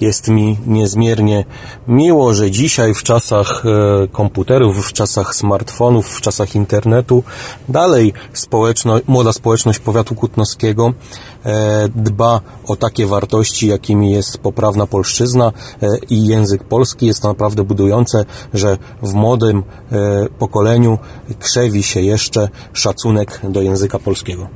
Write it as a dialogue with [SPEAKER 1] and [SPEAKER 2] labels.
[SPEAKER 1] Jest mi niezmiernie miło, że dzisiaj w czasach e, komputerów, w czasach smartfonów, w czasach internetu dalej społeczno, młoda społeczność powiatu kutnowskiego e, dba o takie wartości, jakimi jest poprawna polszczyzna e, i język polski. Jest to naprawdę budujące, że w młodym pokoleniu krzewi się jeszcze szacunek do języka polskiego.